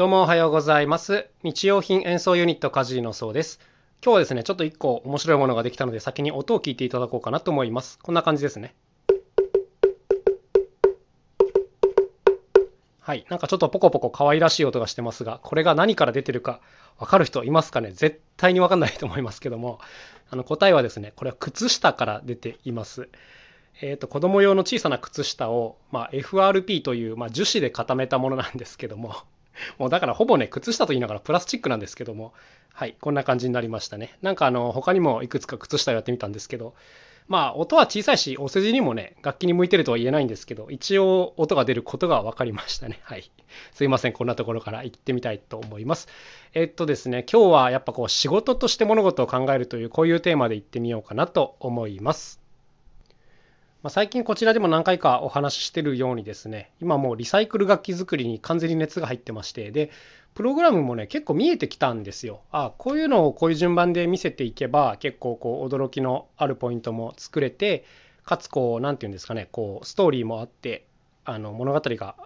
どうもおはようございます。日用品演奏ユニットカジのそうです。今日はですね、ちょっと一個面白いものができたので先に音を聞いていただこうかなと思います。こんな感じですね。はい。なんかちょっとポコポコ可愛らしい音がしてますが、これが何から出てるかわかる人いますかね？絶対にわかんないと思いますけども、あの答えはですね、これは靴下から出ています。えー、と子供用の小さな靴下を、まあ、FRP という、まあ、樹脂で固めたものなんですけどももうだからほぼね靴下と言いながらプラスチックなんですけども。はいこんな感じになりましたね。なんかあの他にもいくつか靴下をやってみたんですけど。まあ音は小さいしお世辞にもね楽器に向いてるとは言えないんですけど一応音が出ることが分かりましたね。はい。すいませんこんなところから行ってみたいと思います。えっとですね今日はやっぱこう仕事として物事を考えるというこういうテーマで行ってみようかなと思います。まあ、最近こちらでも何回かお話ししてるようにですね今もうリサイクル楽器作りに完全に熱が入ってましてでプログラムもね結構見えてきたんですよ。あこういうのをこういう順番で見せていけば結構こう驚きのあるポイントも作れてかつこう何て言うんですかねこうストーリーもあってあの物語が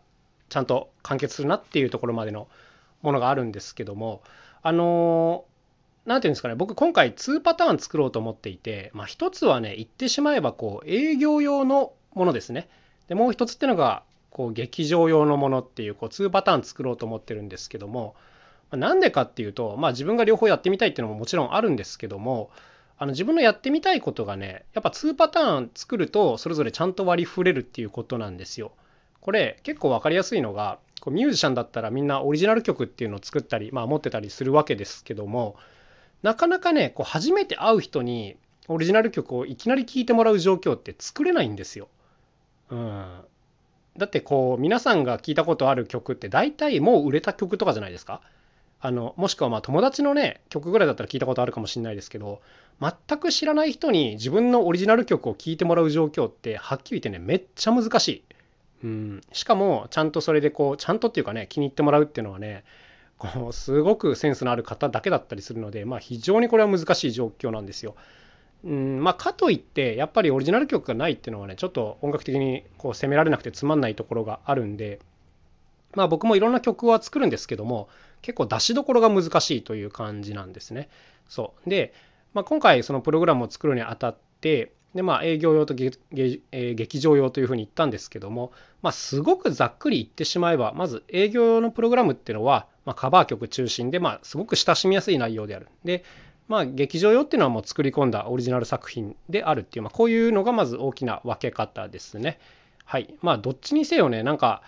ちゃんと完結するなっていうところまでのものがあるんですけどもあのなんていうんですかね、僕今回2パターン作ろうと思っていて、まあ、一つはね、言ってしまえばこう営業用のものですね。で、もう一つっていうのが、こう劇場用のものっていうこう2パターン作ろうと思ってるんですけども、ま、なんでかっていうと、まあ自分が両方やってみたいっていうのももちろんあるんですけども、あの自分のやってみたいことがね、やっぱ2パターン作るとそれぞれちゃんと割り振れるっていうことなんですよ。これ結構分かりやすいのが、こうミュージシャンだったらみんなオリジナル曲っていうのを作ったり、まあ持ってたりするわけですけども、なかなかねこう初めて会う人にオリジナル曲をいきなり聴いてもらう状況って作れないんですよ。うん、だってこう皆さんが聞いたことある曲って大体もう売れた曲とかじゃないですか。あのもしくはまあ友達のね曲ぐらいだったら聞いたことあるかもしれないですけど全く知らない人に自分のオリジナル曲を聴いてもらう状況ってはっきり言ってねめっちゃ難しい。うん、しかもちゃんとそれでこうちゃんとっていうかね気に入ってもらうっていうのはねこうすごくセンスのある方だけだったりするので、まあ、非常にこれは難しい状況なんですよ。うんまあ、かといってやっぱりオリジナル曲がないっていうのはねちょっと音楽的にこう責められなくてつまんないところがあるんで、まあ、僕もいろんな曲は作るんですけども結構出しどころが難しいという感じなんですね。そうで、まあ、今回そのプログラムを作るにあたってでまあ営業用と劇場用というふうに言ったんですけども、まあ、すごくざっくり言ってしまえばまず営業用のプログラムっていうのは、まあ、カバー曲中心で、まあ、すごく親しみやすい内容である。でまあ劇場用っていうのはもう作り込んだオリジナル作品であるっていう、まあ、こういうのがまず大きな分け方ですね。はいまあどっちにせよねなんか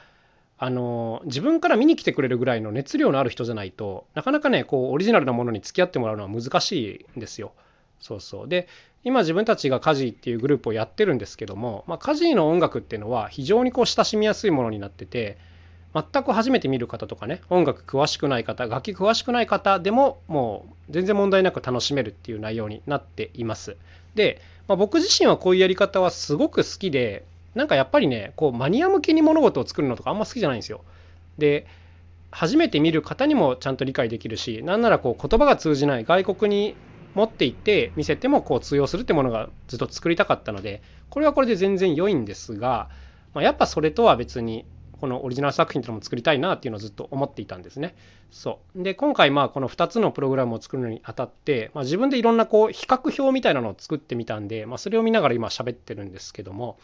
あの自分から見に来てくれるぐらいの熱量のある人じゃないとなかなかねこうオリジナルなものに付き合ってもらうのは難しいんですよ。そうそうで今自分たちがカジーっていうグループをやってるんですけども、まあ、カジーの音楽っていうのは非常にこう親しみやすいものになってて全く初めて見る方とかね音楽詳しくない方楽器詳しくない方でももう全然問題なく楽しめるっていう内容になっています。で、まあ、僕自身はこういうやり方はすごく好きでなんかやっぱりねこうマニア向けに物事を作るのとかあんま好きじゃないんですよ。で初めて見る方にもちゃんと理解できるしなんならこう言葉が通じない外国に持っていって見せてもこう通用するってものがずっと作りたかったのでこれはこれで全然良いんですが、まあ、やっぱそれとは別にこのオリジナル作品というのも作りたいなっていうのをずっと思っていたんですね。そうで今回まあこの2つのプログラムを作るのにあたって、まあ、自分でいろんなこう比較表みたいなのを作ってみたんで、まあ、それを見ながら今喋ってるんですけども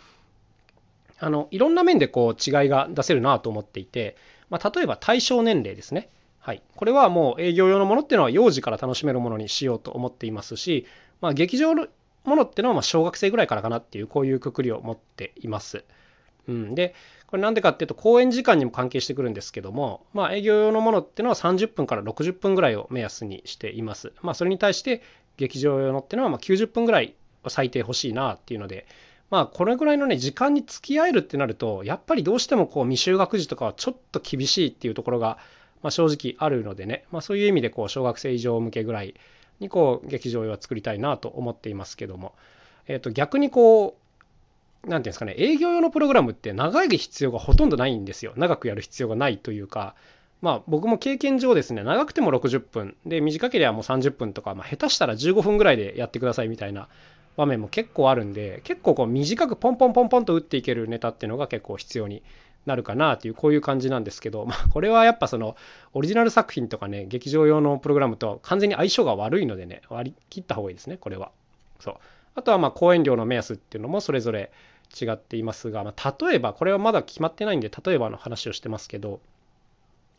あのいろんな面でこう違いが出せるなと思っていて、まあ、例えば対象年齢ですね。はい、これはもう営業用のものっていうのは幼児から楽しめるものにしようと思っていますし、まあ、劇場のものっていうのはま小学生ぐらいからかなっていうこういうくくりを持っています。うん、でこれなんでかっていうと公演時間にも関係してくるんですけども、まあ、営業用のものっていうのは30分から60分ぐらいを目安にしています。まあ、それに対して劇場用のっていうのはま90分ぐらい最低欲しいなっていうので、まあ、これぐらいのね時間に付き合えるってなるとやっぱりどうしてもこう未就学児とかはちょっと厳しいっていうところがま、正直あるのでね、まあ、そういう意味でこう小学生以上向けぐらいにこう劇場用は作りたいなと思っていますけども、えー、と逆にこう何ていうんですかね営業用のプログラムって長い必要がほとんどないんですよ。長くやる必要がないというか。まあ僕も経験上ですね長くても60分で短ければもう30分とか、まあ、下手したら15分ぐらいでやってくださいみたいな場面も結構あるんで結構こう短くポンポンポンポンと打っていけるネタっていうのが結構必要になるかなというこういう感じなんですけど、まあ、これはやっぱそのオリジナル作品とかね劇場用のプログラムと完全に相性が悪いのでね割り切った方がいいですねこれは。そう。あとはまあ公演料の目安っていうのもそれぞれ違っていますが、まあ、例えばこれはまだ決まってないんで例えばの話をしてますけど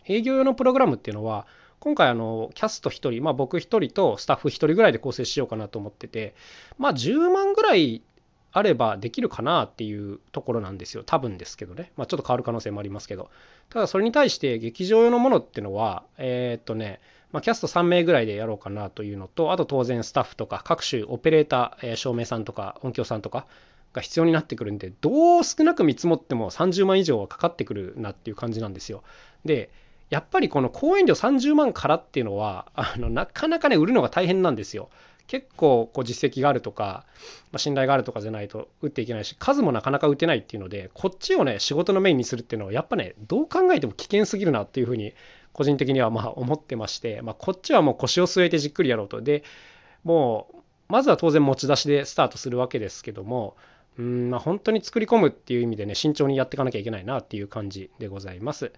営業用のプログラムっていうのは今回あのキャスト1人、まあ、僕1人とスタッフ1人ぐらいで構成しようかなと思っててまあ10万ぐらいあればできるかなっていうところなんですよ。多分ですけどね、まあ、ちょっと変わる可能性もありますけど。ただそれに対して劇場用のものっていうのはえー、っとねまあ、キャスト3名ぐらいでやろうかなというのとあと当然スタッフとか各種オペレーター、え、照明さんとか音響さんとかが必要になってくるんでどう少なく見積もっても30万以上はかかってくるなっていう感じなんですよ。でやっぱりこの講演料30万からっていうのはあのなかなかね売るのが大変なんですよ。結構こう実績があるとか、まあ、信頼があるとかじゃないと打っていけないし数もなかなか打てないっていうのでこっちをね仕事のメインにするっていうのはやっぱねどう考えても危険すぎるなっていうふうに個人的にはまあ思ってまして、まあ、こっちはもう腰を据えてじっくりやろうと。でもうまずは当然持ち出しでスタートするわけですけどもうんまあ本当に作り込むっていう意味でね慎重にやっていかなきゃいけないなっていう感じでございます。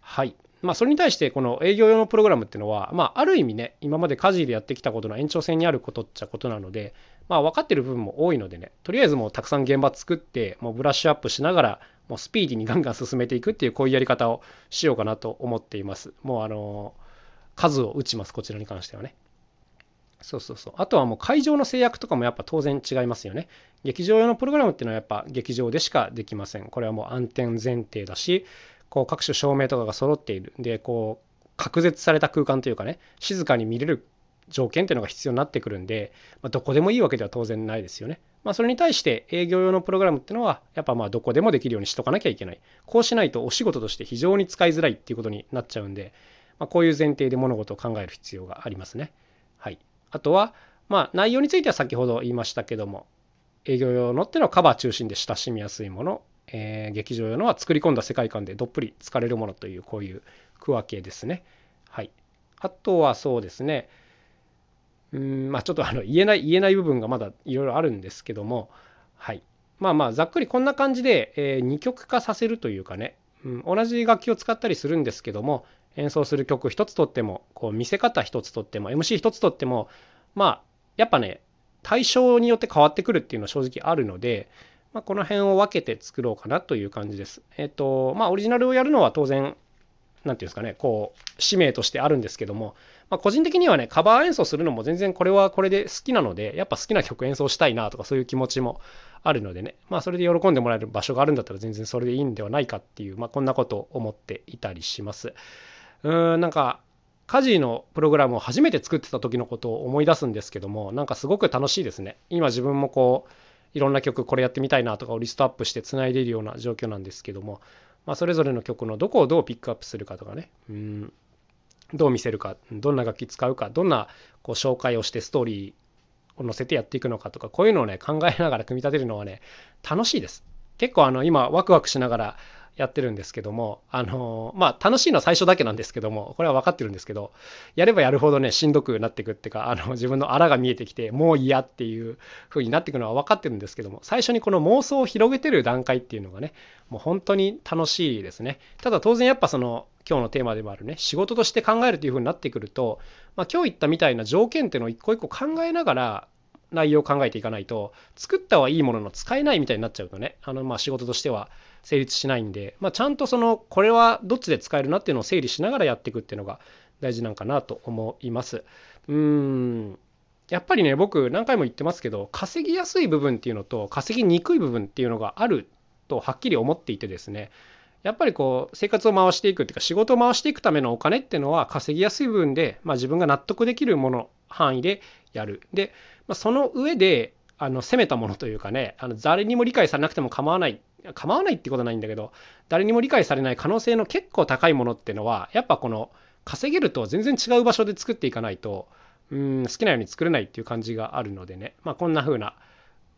はい。まあ、それに対してこの営業用のプログラムっていうのは、まあ、ある意味ね今まで家事でやってきたことの延長線にあることっちゃことなので、まあ、分かってる部分も多いのでねとりあえずもうたくさん現場作ってもうブラッシュアップしながらもうスピーディーにガンガン進めていくっていうこういうやり方をしようかなと思っています。もうあの数を打ちますこちらに関してはね。そうそうそうあとはもう会場の制約とかもやっぱ当然違いますよね劇場用のプログラムっていうのはやっぱ劇場でしかできませんこれはもう暗転前提だしこう各種照明とかが揃っているでこう隔絶された空間というかね静かに見れる条件っていうのが必要になってくるんで、まあ、どこでもいいわけでは当然ないですよね。まあ、それに対して営業用のプログラムっていうのはやっぱまあどこでもできるようにしとかなきゃいけない。こうしないとお仕事として非常に使いづらいっていうことになっちゃうんで、まあ、こういう前提で物事を考える必要がありますね。はい。あとは、まあ、内容については先ほど言いましたけども、営業用のっていうのはカバー中心で親しみやすいもの、えー、劇場用のは作り込んだ世界観でどっぷり疲れるものというこういう区分けですね。はい。あとはそうですね、うんまあちょっとあの言えない言えない部分がまだいろいろあるんですけども、はい。まあまあざっくりこんな感じで、えー、二極化させるというかね、うん、同じ楽器を使ったりするんですけども、演奏する曲一つとっても、こう見せ方一つとっても、MC 一つとっても、まあやっぱね、対象によって変わってくるっていうのは正直あるので、まあ、この辺を分けて作ろうかなという感じです。えっ、と、まあ、オリジナルをやるのは当然、なんていうんですかね、こう、使命としてあるんですけども、まあ、個人的にはね、カバー演奏するのも全然これはこれで好きなので、やっぱ好きな曲演奏したいなとかそういう気持ちもあるのでね、まあ、それで喜んでもらえる場所があるんだったら全然それでいいんではないかっていう、まあ、こんなことを思っていたりします。うーん、なんか、家事のプログラムを初めて作ってた時のことを思い出すんですけども、なんかすごく楽しいですね。今自分もこう、いろんな曲これやってみたいなとかをリストアップしてつないでいるような状況なんですけども、まあ、それぞれの曲のどこをどうピックアップするかとかね、うん、どう見せるか、どんな楽器使うか、どんなこう紹介をしてストーリーを載せてやっていくのかとか、こういうのをね、考えながら組み立てるのはね、楽しいです。結構あの今ワクワクしながらやってるんですけども、あのまあ楽しいのは最初だけなんですけども、これは分かってるんですけど、やればやるほどね、しんどくなってくっていうか、あの自分のあらが見えてきて、もう嫌っていう風になっていくのは分かってるんですけども、最初にこの妄想を広げてる段階っていうのがね、もう本当に楽しいですね。ただ当然やっぱその、今日のテーマでもあるね、仕事として考えるという風になってくると、まあ、今日言ったみたいな条件っていうのを一個一個考えながら、内容を考えていかないと作ったはいいものの使えないみたいになっちゃうとねあのまあ仕事としては成立しないんで、まあ、ちゃんとそのこれはどっちで使えるなっていうのを整理しながらやっていくっていうのが大事なんかなと思います。うんやっぱりね僕何回も言ってますけど稼ぎやすい部分っていうのと稼ぎにくい部分っていうのがあるとはっきり思っていてですねやっぱりこう生活を回していくっていうか仕事を回していくためのお金っていうのは稼ぎやすい部分で、まあ、自分が納得できるもの範囲でやる。で、まあ、その上であの攻めたものというかねあの誰にも理解されなくても構わない構わないってことはないんだけど誰にも理解されない可能性の結構高いものっていうのはやっぱこの稼げると全然違う場所で作っていかないとうん好きなように作れないっていう感じがあるのでね、まあ、こんな風な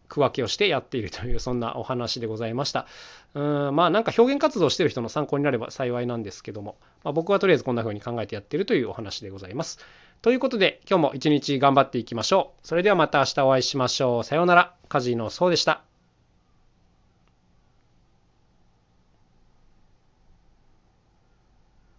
区分けをしてやっているというそんなお話でございました。うんまあなんか表現活動してる人の参考になれば幸いなんですけども、まあ、僕はとりあえずこんな風に考えてやってるというお話でございます。ということで今日も一日頑張っていきましょう。それではまた明日お会いしましょう。さようなら。カジノそうでした。